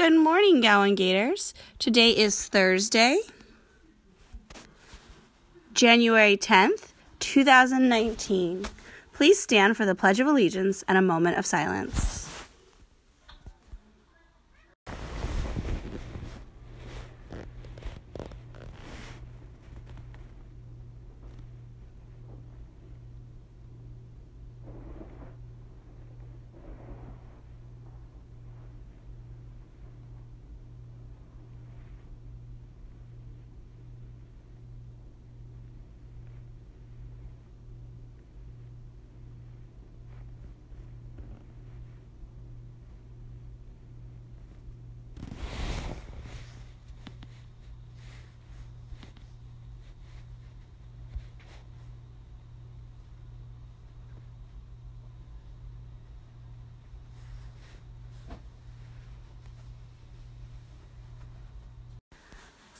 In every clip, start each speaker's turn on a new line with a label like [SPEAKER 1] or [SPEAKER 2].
[SPEAKER 1] Good morning, Gowan Gators. Today is Thursday, January 10th, 2019. Please stand for the Pledge of Allegiance and a moment of silence.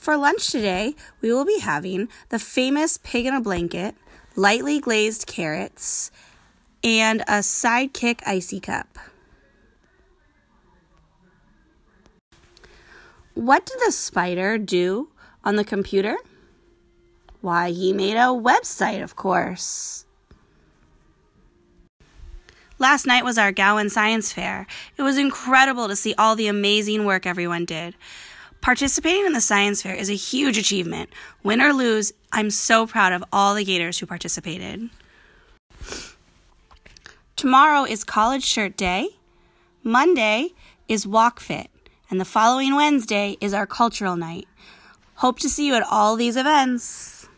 [SPEAKER 1] For lunch today, we will be having the famous pig in a blanket, lightly glazed carrots, and a sidekick icy cup. What did the spider do on the computer? Why, he made a website, of course. Last night was our Gowan Science Fair. It was incredible to see all the amazing work everyone did. Participating in the science fair is a huge achievement. Win or lose, I'm so proud of all the Gators who participated. Tomorrow is College Shirt Day. Monday is Walk Fit. And the following Wednesday is our cultural night. Hope to see you at all these events.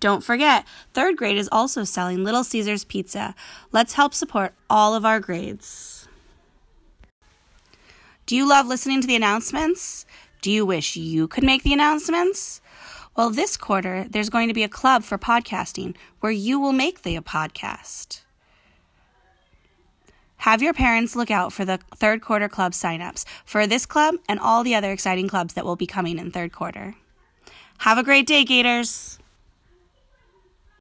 [SPEAKER 1] Don't forget, third grade is also selling Little Caesars Pizza. Let's help support all of our grades. Do you love listening to the announcements? Do you wish you could make the announcements? Well, this quarter, there's going to be a club for podcasting where you will make the podcast. Have your parents look out for the third quarter club signups for this club and all the other exciting clubs that will be coming in third quarter. Have a great day, Gators!